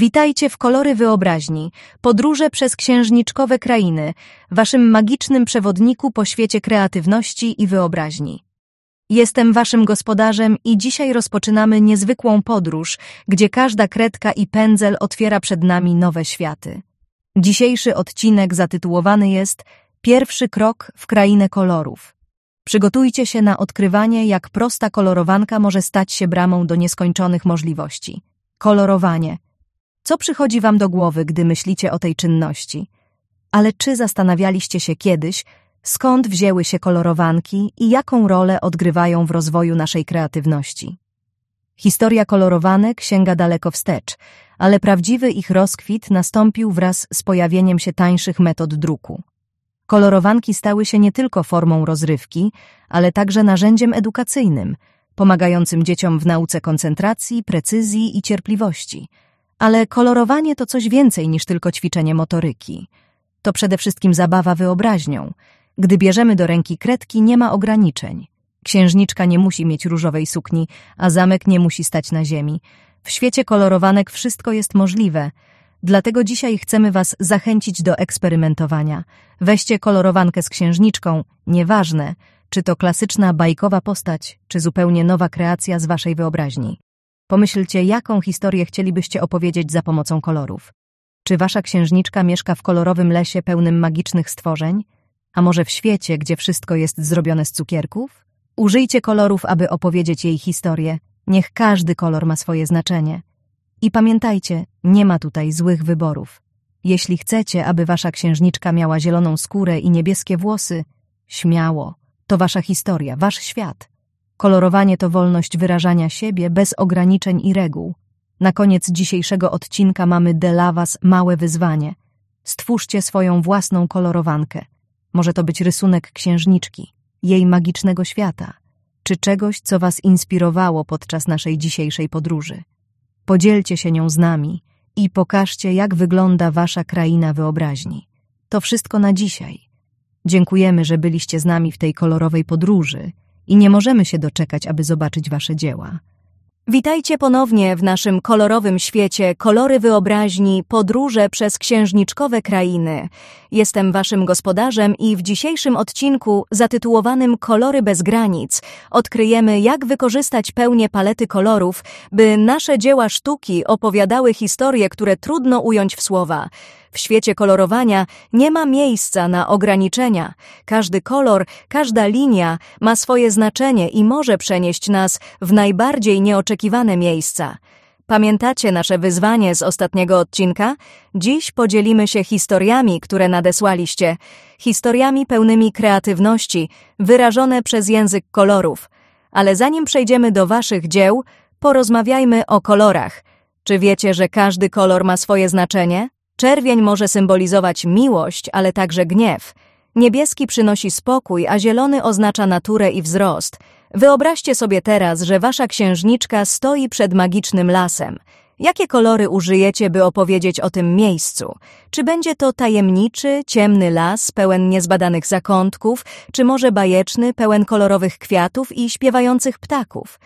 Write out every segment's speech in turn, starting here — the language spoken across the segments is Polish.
Witajcie w Kolory Wyobraźni, podróże przez księżniczkowe krainy, waszym magicznym przewodniku po świecie kreatywności i wyobraźni. Jestem waszym gospodarzem i dzisiaj rozpoczynamy niezwykłą podróż, gdzie każda kredka i pędzel otwiera przed nami nowe światy. Dzisiejszy odcinek zatytułowany jest Pierwszy krok w krainę kolorów. Przygotujcie się na odkrywanie, jak prosta kolorowanka może stać się bramą do nieskończonych możliwości. Kolorowanie – co przychodzi wam do głowy, gdy myślicie o tej czynności? Ale czy zastanawialiście się kiedyś, skąd wzięły się kolorowanki i jaką rolę odgrywają w rozwoju naszej kreatywności? Historia kolorowanek sięga daleko wstecz, ale prawdziwy ich rozkwit nastąpił wraz z pojawieniem się tańszych metod druku. Kolorowanki stały się nie tylko formą rozrywki, ale także narzędziem edukacyjnym, pomagającym dzieciom w nauce koncentracji, precyzji i cierpliwości – ale kolorowanie to coś więcej niż tylko ćwiczenie motoryki. To przede wszystkim zabawa wyobraźnią. Gdy bierzemy do ręki kredki, nie ma ograniczeń. Księżniczka nie musi mieć różowej sukni, a zamek nie musi stać na ziemi. W świecie kolorowanek wszystko jest możliwe. Dlatego dzisiaj chcemy Was zachęcić do eksperymentowania. Weźcie kolorowankę z księżniczką, nieważne, czy to klasyczna bajkowa postać, czy zupełnie nowa kreacja z Waszej wyobraźni. Pomyślcie, jaką historię chcielibyście opowiedzieć za pomocą kolorów. Czy wasza księżniczka mieszka w kolorowym lesie pełnym magicznych stworzeń? A może w świecie, gdzie wszystko jest zrobione z cukierków? Użyjcie kolorów, aby opowiedzieć jej historię. Niech każdy kolor ma swoje znaczenie. I pamiętajcie, nie ma tutaj złych wyborów. Jeśli chcecie, aby wasza księżniczka miała zieloną skórę i niebieskie włosy, śmiało. To wasza historia, wasz świat. Kolorowanie to wolność wyrażania siebie bez ograniczeń i reguł. Na koniec dzisiejszego odcinka mamy dla Was małe wyzwanie. Stwórzcie swoją własną kolorowankę. Może to być rysunek księżniczki, jej magicznego świata, czy czegoś, co Was inspirowało podczas naszej dzisiejszej podróży. Podzielcie się nią z nami i pokażcie, jak wygląda Wasza kraina wyobraźni. To wszystko na dzisiaj. Dziękujemy, że byliście z nami w tej kolorowej podróży i nie możemy się doczekać, aby zobaczyć Wasze dzieła. Witajcie ponownie w naszym kolorowym świecie, kolory wyobraźni, podróże przez księżniczkowe krainy. Jestem Waszym gospodarzem i w dzisiejszym odcinku zatytułowanym Kolory bez granic odkryjemy, jak wykorzystać pełnię palety kolorów, by nasze dzieła sztuki opowiadały historie, które trudno ująć w słowa. W świecie kolorowania nie ma miejsca na ograniczenia. Każdy kolor, każda linia ma swoje znaczenie i może przenieść nas w najbardziej nieoczekiwane miejsca. Pamiętacie nasze wyzwanie z ostatniego odcinka? Dziś podzielimy się historiami, które nadesłaliście. Historiami pełnymi kreatywności, wyrażone przez język kolorów. Ale zanim przejdziemy do waszych dzieł, porozmawiajmy o kolorach. Czy wiecie, że każdy kolor ma swoje znaczenie? Czerwień może symbolizować miłość, ale także gniew. Niebieski przynosi spokój, a zielony oznacza naturę i wzrost. Wyobraźcie sobie teraz, że wasza księżniczka stoi przed magicznym lasem. Jakie kolory użyjecie, by opowiedzieć o tym miejscu? Czy będzie to tajemniczy, ciemny las, pełen niezbadanych zakątków, czy może bajeczny, pełen kolorowych kwiatów i śpiewających ptaków?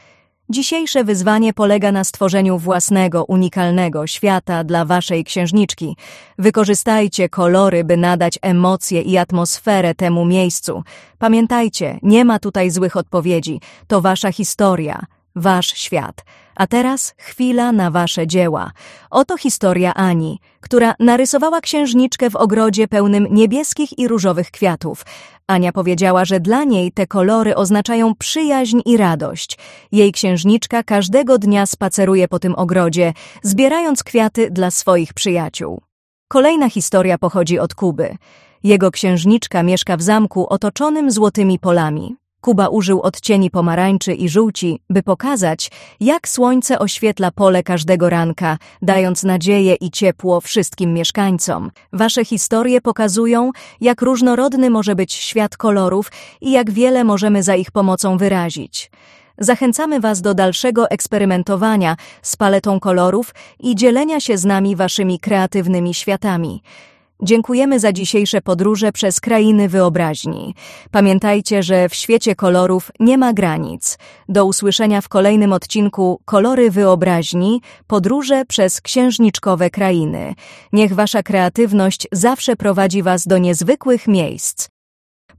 Dzisiejsze wyzwanie polega na stworzeniu własnego, unikalnego świata dla waszej księżniczki. Wykorzystajcie kolory, by nadać emocje i atmosferę temu miejscu. Pamiętajcie, nie ma tutaj złych odpowiedzi. To wasza historia, wasz świat. A teraz chwila na wasze dzieła. Oto historia Ani, która narysowała księżniczkę w ogrodzie pełnym niebieskich i różowych kwiatów. Ania powiedziała, że dla niej te kolory oznaczają przyjaźń i radość. Jej księżniczka każdego dnia spaceruje po tym ogrodzie, zbierając kwiaty dla swoich przyjaciół. Kolejna historia pochodzi od Kuby. Jego księżniczka mieszka w zamku otoczonym złotymi polami. Kuba użył odcieni pomarańczy i żółci, by pokazać, jak słońce oświetla pole każdego ranka, dając nadzieję i ciepło wszystkim mieszkańcom. Wasze historie pokazują, jak różnorodny może być świat kolorów i jak wiele możemy za ich pomocą wyrazić. Zachęcamy Was do dalszego eksperymentowania z paletą kolorów i dzielenia się z nami Waszymi kreatywnymi światami. Dziękujemy za dzisiejsze podróże przez krainy wyobraźni. Pamiętajcie, że w świecie kolorów nie ma granic. Do usłyszenia w kolejnym odcinku Kolory wyobraźni podróże przez księżniczkowe krainy. Niech wasza kreatywność zawsze prowadzi was do niezwykłych miejsc.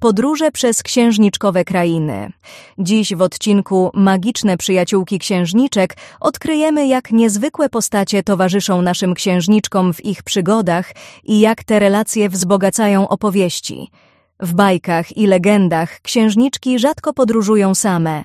Podróże przez księżniczkowe krainy. Dziś w odcinku Magiczne przyjaciółki księżniczek odkryjemy, jak niezwykłe postacie towarzyszą naszym księżniczkom w ich przygodach i jak te relacje wzbogacają opowieści. W bajkach i legendach księżniczki rzadko podróżują same.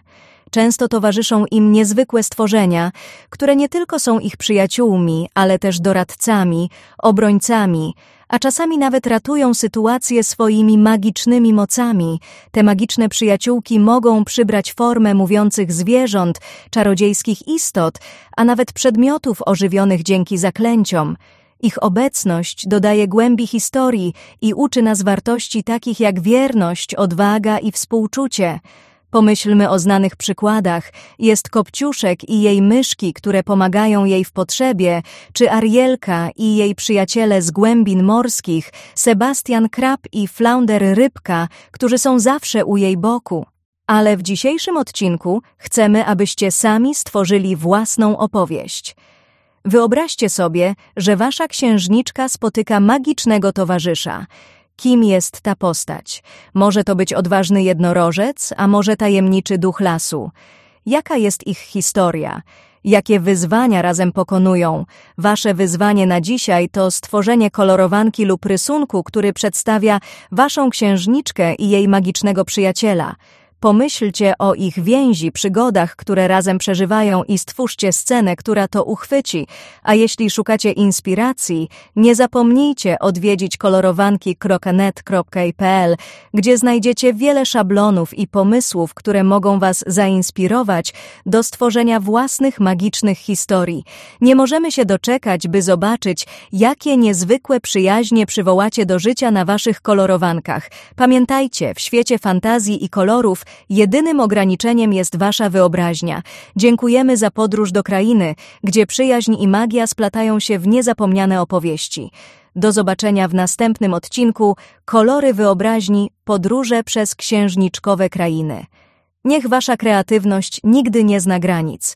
Często towarzyszą im niezwykłe stworzenia, które nie tylko są ich przyjaciółmi, ale też doradcami, obrońcami, a czasami nawet ratują sytuację swoimi magicznymi mocami. Te magiczne przyjaciółki mogą przybrać formę mówiących zwierząt, czarodziejskich istot, a nawet przedmiotów ożywionych dzięki zaklęciom. Ich obecność dodaje głębi historii i uczy nas wartości takich jak wierność, odwaga i współczucie. Pomyślmy o znanych przykładach. Jest Kopciuszek i jej myszki, które pomagają jej w potrzebie, czy Arielka i jej przyjaciele z głębin morskich, Sebastian Krab i Flounder Rybka, którzy są zawsze u jej boku. Ale w dzisiejszym odcinku chcemy, abyście sami stworzyli własną opowieść. Wyobraźcie sobie, że wasza księżniczka spotyka magicznego towarzysza – Kim jest ta postać? Może to być odważny jednorożec, a może tajemniczy duch lasu. Jaka jest ich historia? Jakie wyzwania razem pokonują? Wasze wyzwanie na dzisiaj to stworzenie kolorowanki lub rysunku, który przedstawia waszą księżniczkę i jej magicznego przyjaciela – Pomyślcie o ich więzi, przygodach, które razem przeżywają i stwórzcie scenę, która to uchwyci. A jeśli szukacie inspiracji, nie zapomnijcie odwiedzić kolorowanki.net.pl, gdzie znajdziecie wiele szablonów i pomysłów, które mogą Was zainspirować do stworzenia własnych magicznych historii. Nie możemy się doczekać, by zobaczyć, jakie niezwykłe przyjaźnie przywołacie do życia na Waszych kolorowankach. Pamiętajcie, w świecie fantazji i kolorów Jedynym ograniczeniem jest wasza wyobraźnia. Dziękujemy za podróż do krainy, gdzie przyjaźń i magia splatają się w niezapomniane opowieści. Do zobaczenia w następnym odcinku Kolory wyobraźni podróże przez księżniczkowe krainy. Niech wasza kreatywność nigdy nie zna granic.